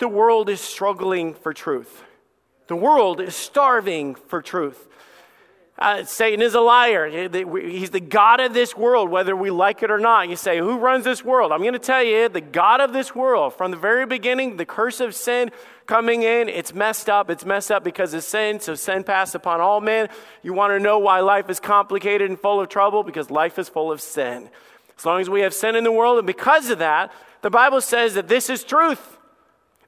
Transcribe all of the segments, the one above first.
The world is struggling for truth. The world is starving for truth. Uh, Satan is a liar. He's the God of this world, whether we like it or not. You say, Who runs this world? I'm going to tell you, the God of this world. From the very beginning, the curse of sin coming in, it's messed up. It's messed up because of sin. So sin passed upon all men. You want to know why life is complicated and full of trouble? Because life is full of sin. As long as we have sin in the world, and because of that, the Bible says that this is truth.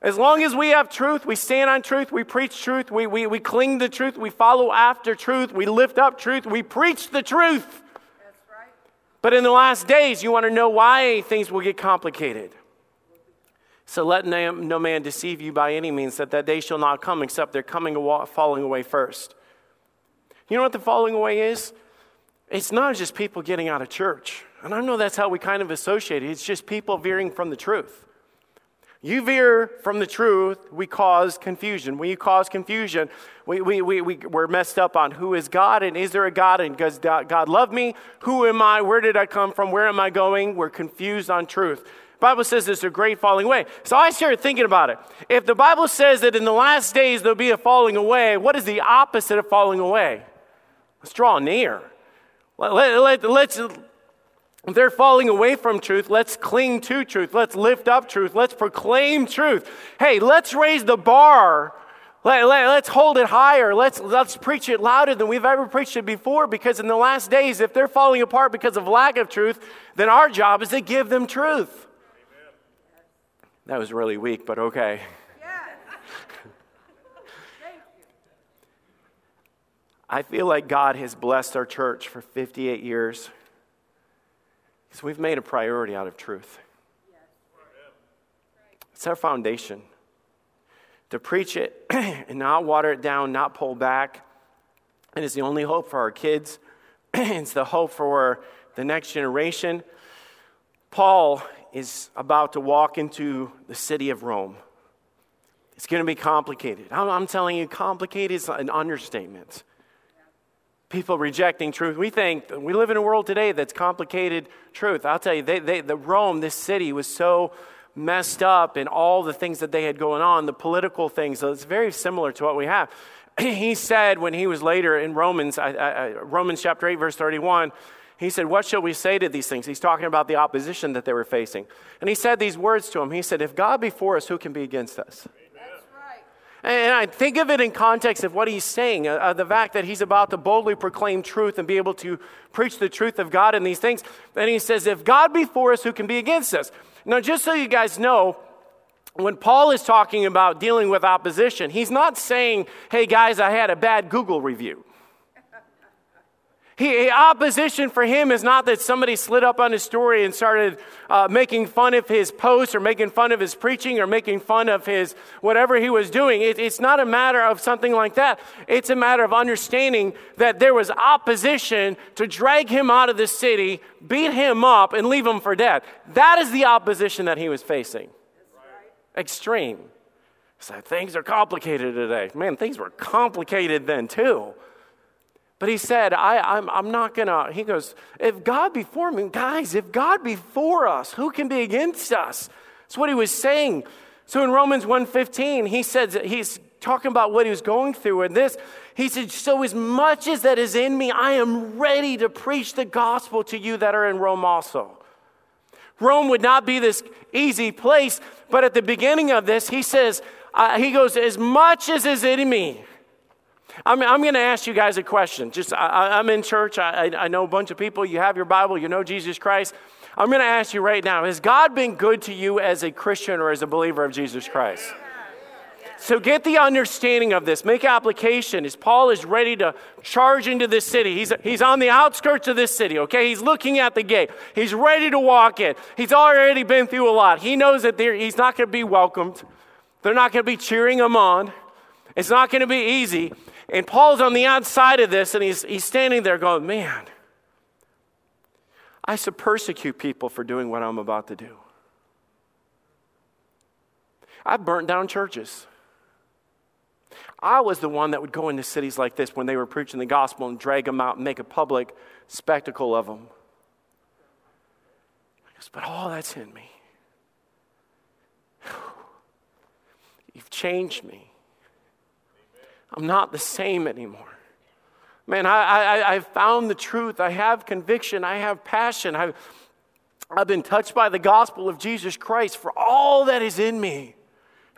As long as we have truth, we stand on truth, we preach truth, we, we, we cling to truth, we follow after truth, we lift up truth, we preach the truth. But in the last days, you want to know why things will get complicated. So let no man deceive you by any means, that that day shall not come except they're coming falling away first. You know what the falling away is? It's not just people getting out of church. And I know that's how we kind of associate it. It's just people veering from the truth. You veer from the truth, we cause confusion. When you cause confusion, we, we, we, we, we're messed up on who is God and is there a God and does God love me? Who am I? Where did I come from? Where am I going? We're confused on truth. Bible says there's a great falling away. So I started thinking about it. If the Bible says that in the last days there'll be a falling away, what is the opposite of falling away? Let's draw near. Let, let, let, let's they're falling away from truth. Let's cling to truth. Let's lift up truth. Let's proclaim truth. Hey, let's raise the bar. Let, us let, hold it higher. Let's, let's preach it louder than we've ever preached it before because in the last days, if they're falling apart because of lack of truth, then our job is to give them truth. Amen. That was really weak, but okay. I feel like God has blessed our church for 58 years because we've made a priority out of truth. It's our foundation. To preach it and not water it down, not pull back. It is the only hope for our kids. it's the hope for the next generation. Paul is about to walk into the city of Rome. It's going to be complicated. I'm telling you, complicated is an understatement people rejecting truth. We think we live in a world today that's complicated truth. I'll tell you, they, they, the Rome, this city, was so messed up in all the things that they had going on, the political things. So it's very similar to what we have. he said when he was later in Romans, I, I, Romans chapter 8, verse 31, he said, What shall we say to these things? He's talking about the opposition that they were facing. And he said these words to him. He said, If God be for us, who can be against us? And I think of it in context of what he's saying, uh, uh, the fact that he's about to boldly proclaim truth and be able to preach the truth of God in these things. And he says, If God be for us, who can be against us? Now, just so you guys know, when Paul is talking about dealing with opposition, he's not saying, Hey guys, I had a bad Google review. He, opposition for him is not that somebody slid up on his story and started uh, making fun of his post or making fun of his preaching or making fun of his whatever he was doing. It, it's not a matter of something like that. It's a matter of understanding that there was opposition to drag him out of the city, beat him up, and leave him for dead. That is the opposition that he was facing. Extreme. So things are complicated today. Man, things were complicated then too. But he said, I, I'm, I'm not going to, he goes, if God be for me, guys, if God be for us, who can be against us? That's what he was saying. So in Romans 1.15, he says, he's talking about what he was going through and this. He said, so as much as that is in me, I am ready to preach the gospel to you that are in Rome also. Rome would not be this easy place, but at the beginning of this, he says, uh, he goes, as much as is in me, I'm, I'm going to ask you guys a question. Just, I, am in church. I, I know a bunch of people. You have your Bible. You know Jesus Christ. I'm going to ask you right now Has God been good to you as a Christian or as a believer of Jesus Christ? So get the understanding of this. Make application as Paul is ready to charge into this city. He's, he's on the outskirts of this city, okay? He's looking at the gate. He's ready to walk in. He's already been through a lot. He knows that he's not going to be welcomed, they're not going to be cheering him on. It's not going to be easy. And Paul's on the outside of this, and he's, he's standing there going, Man, I should persecute people for doing what I'm about to do. I burnt down churches. I was the one that would go into cities like this when they were preaching the gospel and drag them out and make a public spectacle of them. Goes, but all that's in me. You've changed me. I'm not the same anymore. Man, I, I, I found the truth. I have conviction. I have passion. I've, I've been touched by the gospel of Jesus Christ for all that is in me.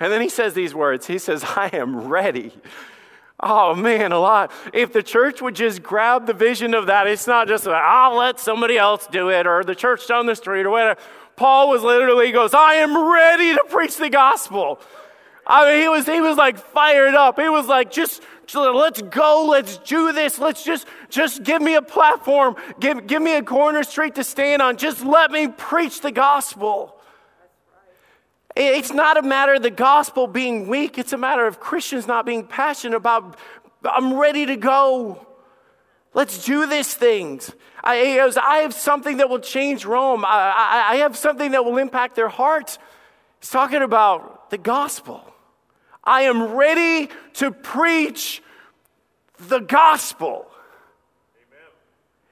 And then he says these words He says, I am ready. Oh man, a lot. If the church would just grab the vision of that, it's not just like, I'll let somebody else do it or the church down the street or whatever. Paul was literally goes, I am ready to preach the gospel. I mean, he was, he was like fired up. He was like, just, let's go, let's do this. Let's just, just give me a platform. Give, give me a corner street to stand on. Just let me preach the gospel. It's not a matter of the gospel being weak. It's a matter of Christians not being passionate about, I'm ready to go. Let's do these things. I, I have something that will change Rome. I, I, I have something that will impact their hearts. He's talking about the gospel. I am ready to preach the gospel.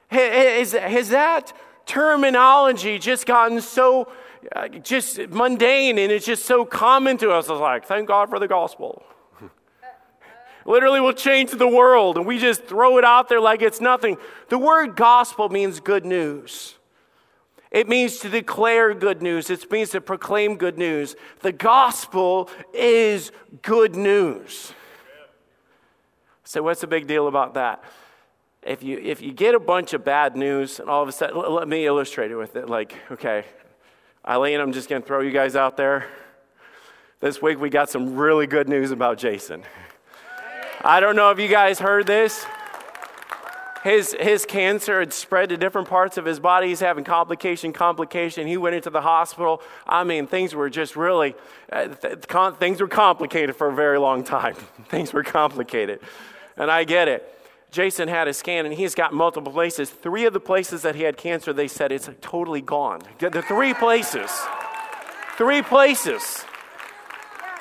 Has, has that terminology just gotten so uh, just mundane and it's just so common to us? It's like, thank God for the gospel. Literally will change the world, and we just throw it out there like it's nothing. The word gospel means good news. It means to declare good news. It means to proclaim good news. The gospel is good news. So, what's the big deal about that? If you, if you get a bunch of bad news, and all of a sudden, let me illustrate it with it. Like, okay, Eileen, I'm just going to throw you guys out there. This week we got some really good news about Jason. I don't know if you guys heard this. His, his cancer had spread to different parts of his body. He's having complication, complication. He went into the hospital. I mean, things were just really, uh, th- con- things were complicated for a very long time. things were complicated. And I get it. Jason had a scan and he's got multiple places. Three of the places that he had cancer, they said it's totally gone. The three places. Three places.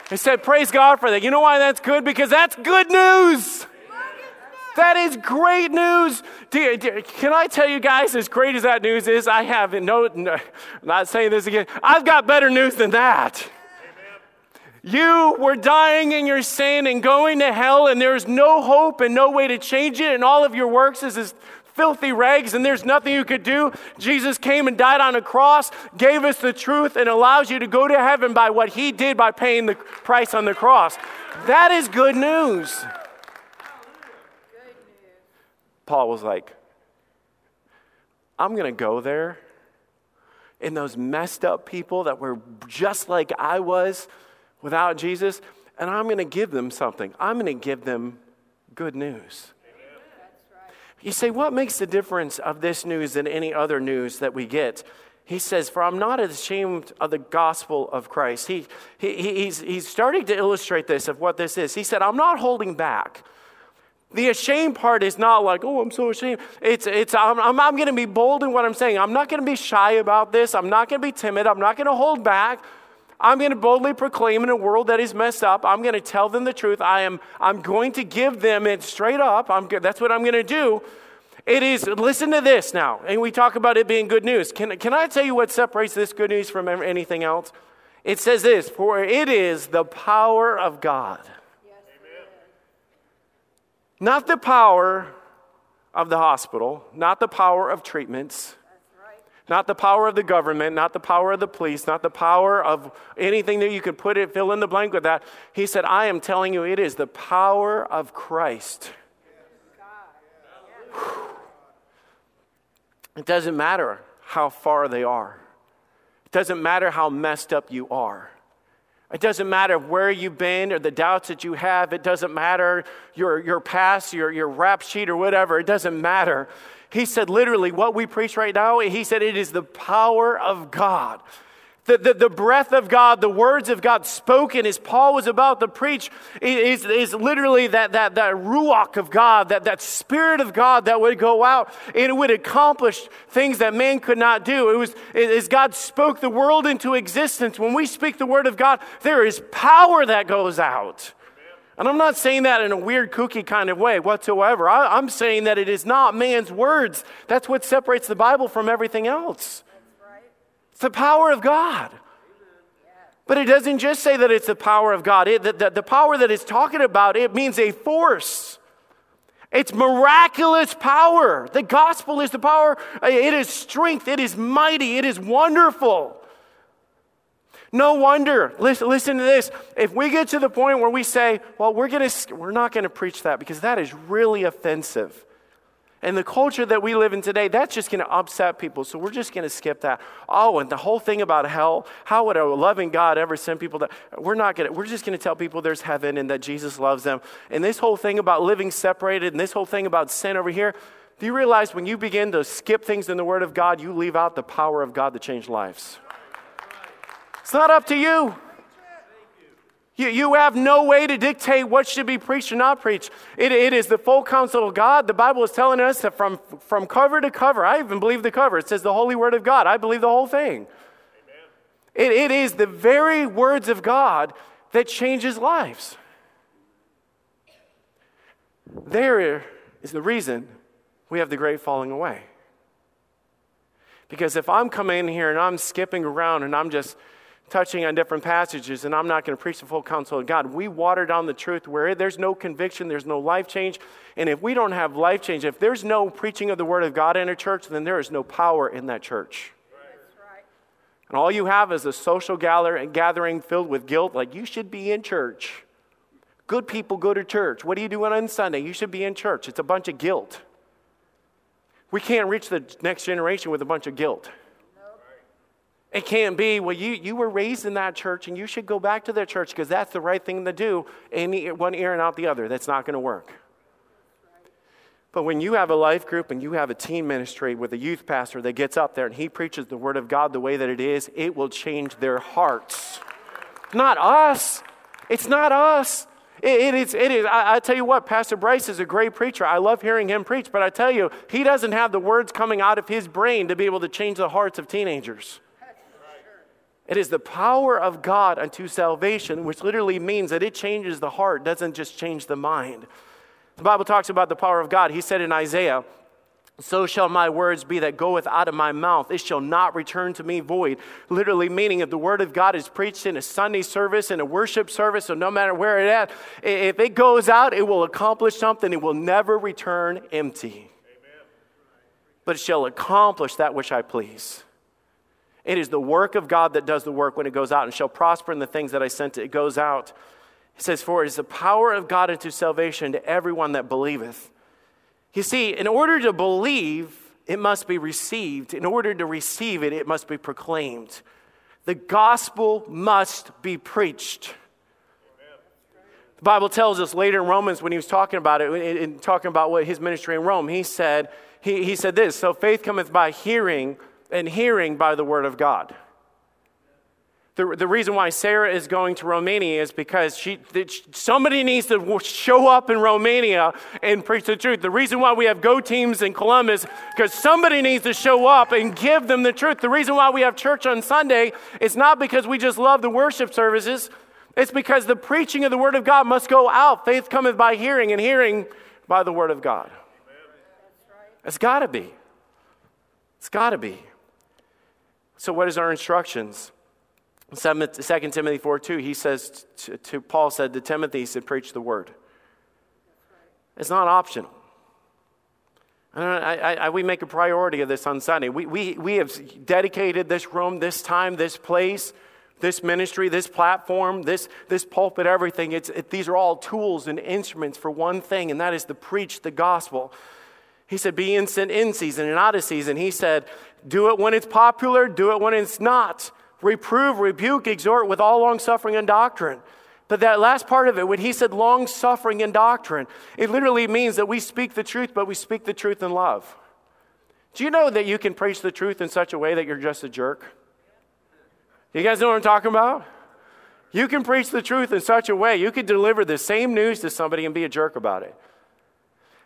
He said, Praise God for that. You know why that's good? Because that's good news. That is great news. Can I tell you guys, as great as that news is, I have no, no not saying this again, I've got better news than that. You were dying in your sin and going to hell, and there's no hope and no way to change it, and all of your works is as filthy rags, and there's nothing you could do. Jesus came and died on a cross, gave us the truth, and allows you to go to heaven by what he did by paying the price on the cross. That is good news. Paul was like, I'm going to go there. And those messed up people that were just like I was without Jesus, and I'm going to give them something. I'm going to give them good news. You say, what makes the difference of this news than any other news that we get? He says, For I'm not ashamed of the gospel of Christ. He, he, he's, he's starting to illustrate this of what this is. He said, I'm not holding back. The ashamed part is not like, oh, I'm so ashamed. It's, it's I'm, I'm, I'm going to be bold in what I'm saying. I'm not going to be shy about this. I'm not going to be timid. I'm not going to hold back. I'm going to boldly proclaim in a world that is messed up. I'm going to tell them the truth. I am, I'm going to give them it straight up. I'm, that's what I'm going to do. It is, listen to this now. And we talk about it being good news. Can, can I tell you what separates this good news from anything else? It says this For it is the power of God not the power of the hospital, not the power of treatments, not the power of the government, not the power of the police, not the power of anything that you could put it, fill in the blank with that. He said, I am telling you, it is the power of Christ. It doesn't matter how far they are. It doesn't matter how messed up you are. It doesn't matter where you've been or the doubts that you have. It doesn't matter your, your past, your, your rap sheet, or whatever. It doesn't matter. He said, literally, what we preach right now, he said, it is the power of God the, the, the, breath of God, the words of God spoken as Paul was about to preach is, is literally that, that, that ruach of God, that, that spirit of God that would go out and it would accomplish things that man could not do. It was as God spoke the world into existence. When we speak the word of God, there is power that goes out. And I'm not saying that in a weird, kooky kind of way whatsoever. I, I'm saying that it is not man's words. That's what separates the Bible from everything else. It's the power of God. But it doesn't just say that it's the power of God. It, the, the, the power that it's talking about, it means a force. It's miraculous power. The gospel is the power. It is strength. It is mighty. It is wonderful. No wonder. Listen, listen to this. If we get to the point where we say, well, we're, gonna, we're not going to preach that because that is really offensive. And the culture that we live in today, that's just going to upset people. So we're just going to skip that. Oh, and the whole thing about hell, how would a loving God ever send people that we're not going to, we're just going to tell people there's heaven and that Jesus loves them. And this whole thing about living separated and this whole thing about sin over here, do you realize when you begin to skip things in the Word of God, you leave out the power of God to change lives? It's not up to you. You, you have no way to dictate what should be preached or not preached. It, it is the full counsel of God. The Bible is telling us that from, from cover to cover, I even believe the cover. It says the holy word of God. I believe the whole thing. It, it is the very words of God that changes lives. There is the reason we have the great falling away. Because if I'm coming in here and I'm skipping around and I'm just touching on different passages, and I'm not going to preach the full counsel of God. We water down the truth where there's no conviction, there's no life change. And if we don't have life change, if there's no preaching of the Word of God in a church, then there is no power in that church. And all you have is a social gathering filled with guilt, like you should be in church. Good people go to church. What are you doing on Sunday? You should be in church. It's a bunch of guilt. We can't reach the next generation with a bunch of guilt. It can't be, well, you, you were raised in that church and you should go back to that church because that's the right thing to do, in one ear and out the other. That's not going to work. But when you have a life group and you have a team ministry with a youth pastor that gets up there and he preaches the word of God the way that it is, it will change their hearts. Not us. It's not us. It, it is, it is. I, I, tell you what, Pastor Bryce is a great preacher. I love hearing him preach, but I tell you, he doesn't have the words coming out of his brain to be able to change the hearts of teenagers. It is the power of God unto salvation, which literally means that it changes the heart, doesn't just change the mind. The Bible talks about the power of God. He said in Isaiah, so shall my words be that goeth out of my mouth. It shall not return to me void. Literally meaning if the word of God is preached in a Sunday service, in a worship service, so no matter where it at, if it goes out, it will accomplish something. It will never return empty. Amen. But it shall accomplish that which I please. It is the work of God that does the work when it goes out and shall prosper in the things that I sent it. It goes out. He says, For it is the power of God unto salvation to everyone that believeth. You see, in order to believe, it must be received. In order to receive it, it must be proclaimed. The gospel must be preached. The Bible tells us later in Romans when he was talking about it, in talking about what his ministry in Rome, he said, he, he said this So faith cometh by hearing and hearing by the word of God. The, the reason why Sarah is going to Romania is because she, somebody needs to show up in Romania and preach the truth. The reason why we have go teams in Columbus, because somebody needs to show up and give them the truth. The reason why we have church on Sunday is not because we just love the worship services, it's because the preaching of the Word of God must go out. Faith cometh by hearing, and hearing by the Word of God. It's got to be. It's got to be. So, what is our instructions? 2 Timothy 4 2, he says to, to, Paul said to Timothy, he said, preach the word. It's not optional. I, I, I, we make a priority of this on Sunday. We, we, we have dedicated this room, this time, this place, this ministry, this platform, this, this pulpit, everything. It's, it, these are all tools and instruments for one thing, and that is to preach the gospel. He said, Be instant in season and out of season. He said, Do it when it's popular, do it when it's not. Reprove, rebuke, exhort with all long suffering and doctrine. But that last part of it, when he said long suffering and doctrine, it literally means that we speak the truth, but we speak the truth in love. Do you know that you can preach the truth in such a way that you're just a jerk? You guys know what I'm talking about? You can preach the truth in such a way, you could deliver the same news to somebody and be a jerk about it.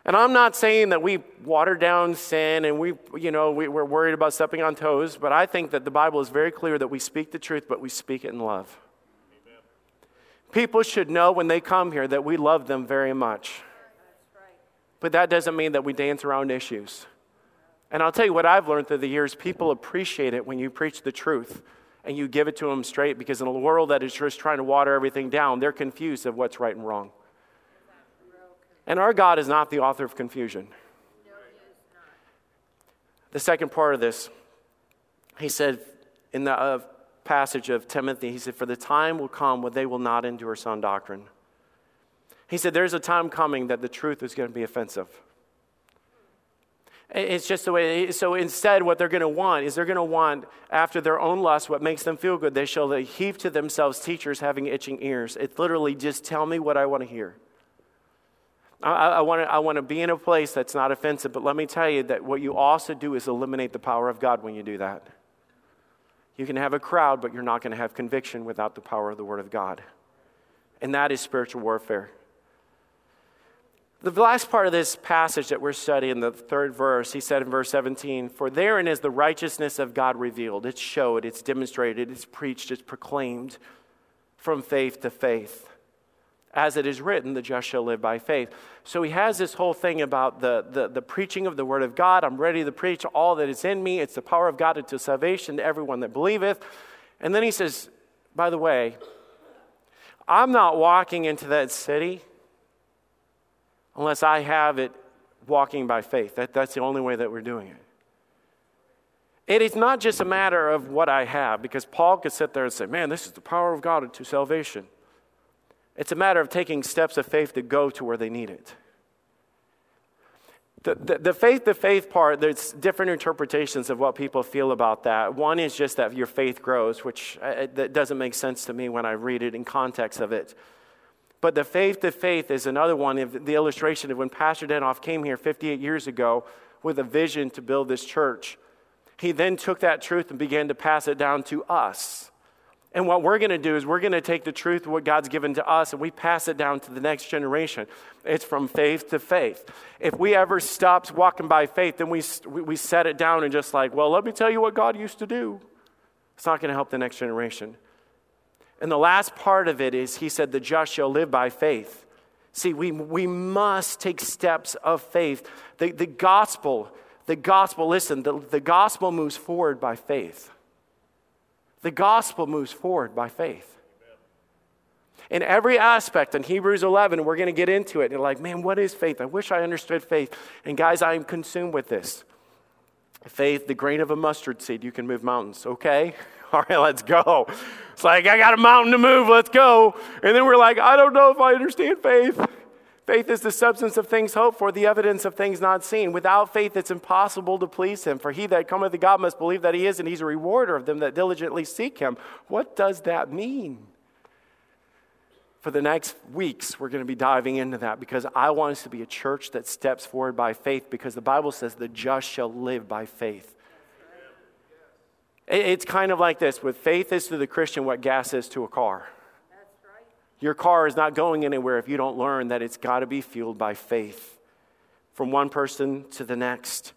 And I'm not saying that we water down sin and we, you know, we, are worried about stepping on toes, but I think that the Bible is very clear that we speak the truth, but we speak it in love. Amen. People should know when they come here that we love them very much. But that doesn't mean that we dance around issues. And I'll tell you what I've learned through the years people appreciate it when you preach the truth. and you give it to them straight because in a world that is just trying to water everything down, they're confused of what's right and wrong. And our God is not the author of confusion. The second part of this, he said in the uh, passage of Timothy, he said, For the time will come when they will not endure sound doctrine. He said, There's a time coming that the truth is going to be offensive. It's just the way. So instead, what they're going to want is they're going to want, after their own lust, what makes them feel good. They shall heap to themselves teachers having itching ears. It's literally just tell me what I want to hear. I, I, want to, be in a place that's not offensive, but let me tell you that what you also do is eliminate the power of God when you do that. You can have a crowd, but you're not going to have conviction without the power of the Word of God. And that is spiritual warfare. The last part of this passage that we're studying, the third verse, he said in verse 17, For therein is the righteousness of God revealed. It's showed, it's demonstrated, it's preached, it's proclaimed from faith to faith. As it is written, the just shall live by faith. So he has this whole thing about the, the, the preaching of the word of God. I'm ready to preach all that is in me. It's the power of God unto salvation to everyone that believeth. And then he says, By the way, I'm not walking into that city unless I have it walking by faith. That, that's the only way that we're doing it. It is not just a matter of what I have, because Paul could sit there and say, Man, this is the power of God to salvation. It's a matter of taking steps of faith to go to where they need it. The, the, the faith to faith part, there's different interpretations of what people feel about that. One is just that your faith grows, which uh, that doesn't make sense to me when I read it in context of it. But the faith to faith is another one. The illustration of when Pastor Denoff came here 58 years ago with a vision to build this church, he then took that truth and began to pass it down to us. And what we're going to do is we're going to take the truth, what God's given to us, and we pass it down to the next generation. It's from faith to faith. If we ever stopped walking by faith, then we, we set it down and just like, well, let me tell you what God used to do. It's not going to help the next generation. And the last part of it is he said, The just shall live by faith. See, we, we must take steps of faith. The, the gospel, the gospel, listen, the, the gospel moves forward by faith. The gospel moves forward by faith. In every aspect, in Hebrews 11, we're going to get into it. And you're like, man, what is faith? I wish I understood faith. And guys, I am consumed with this. Faith, the grain of a mustard seed, you can move mountains. Okay? All right, let's go. It's like, I got a mountain to move, let's go. And then we're like, I don't know if I understand faith. Faith is the substance of things hoped for, the evidence of things not seen. Without faith, it's impossible to please him. For he that cometh to God must believe that he is, and he's a rewarder of them that diligently seek him. What does that mean? For the next weeks, we're going to be diving into that because I want us to be a church that steps forward by faith because the Bible says the just shall live by faith. It's kind of like this with faith is to the Christian what gas is to a car. Your car is not going anywhere if you don't learn that it's got to be fueled by faith from one person to the next.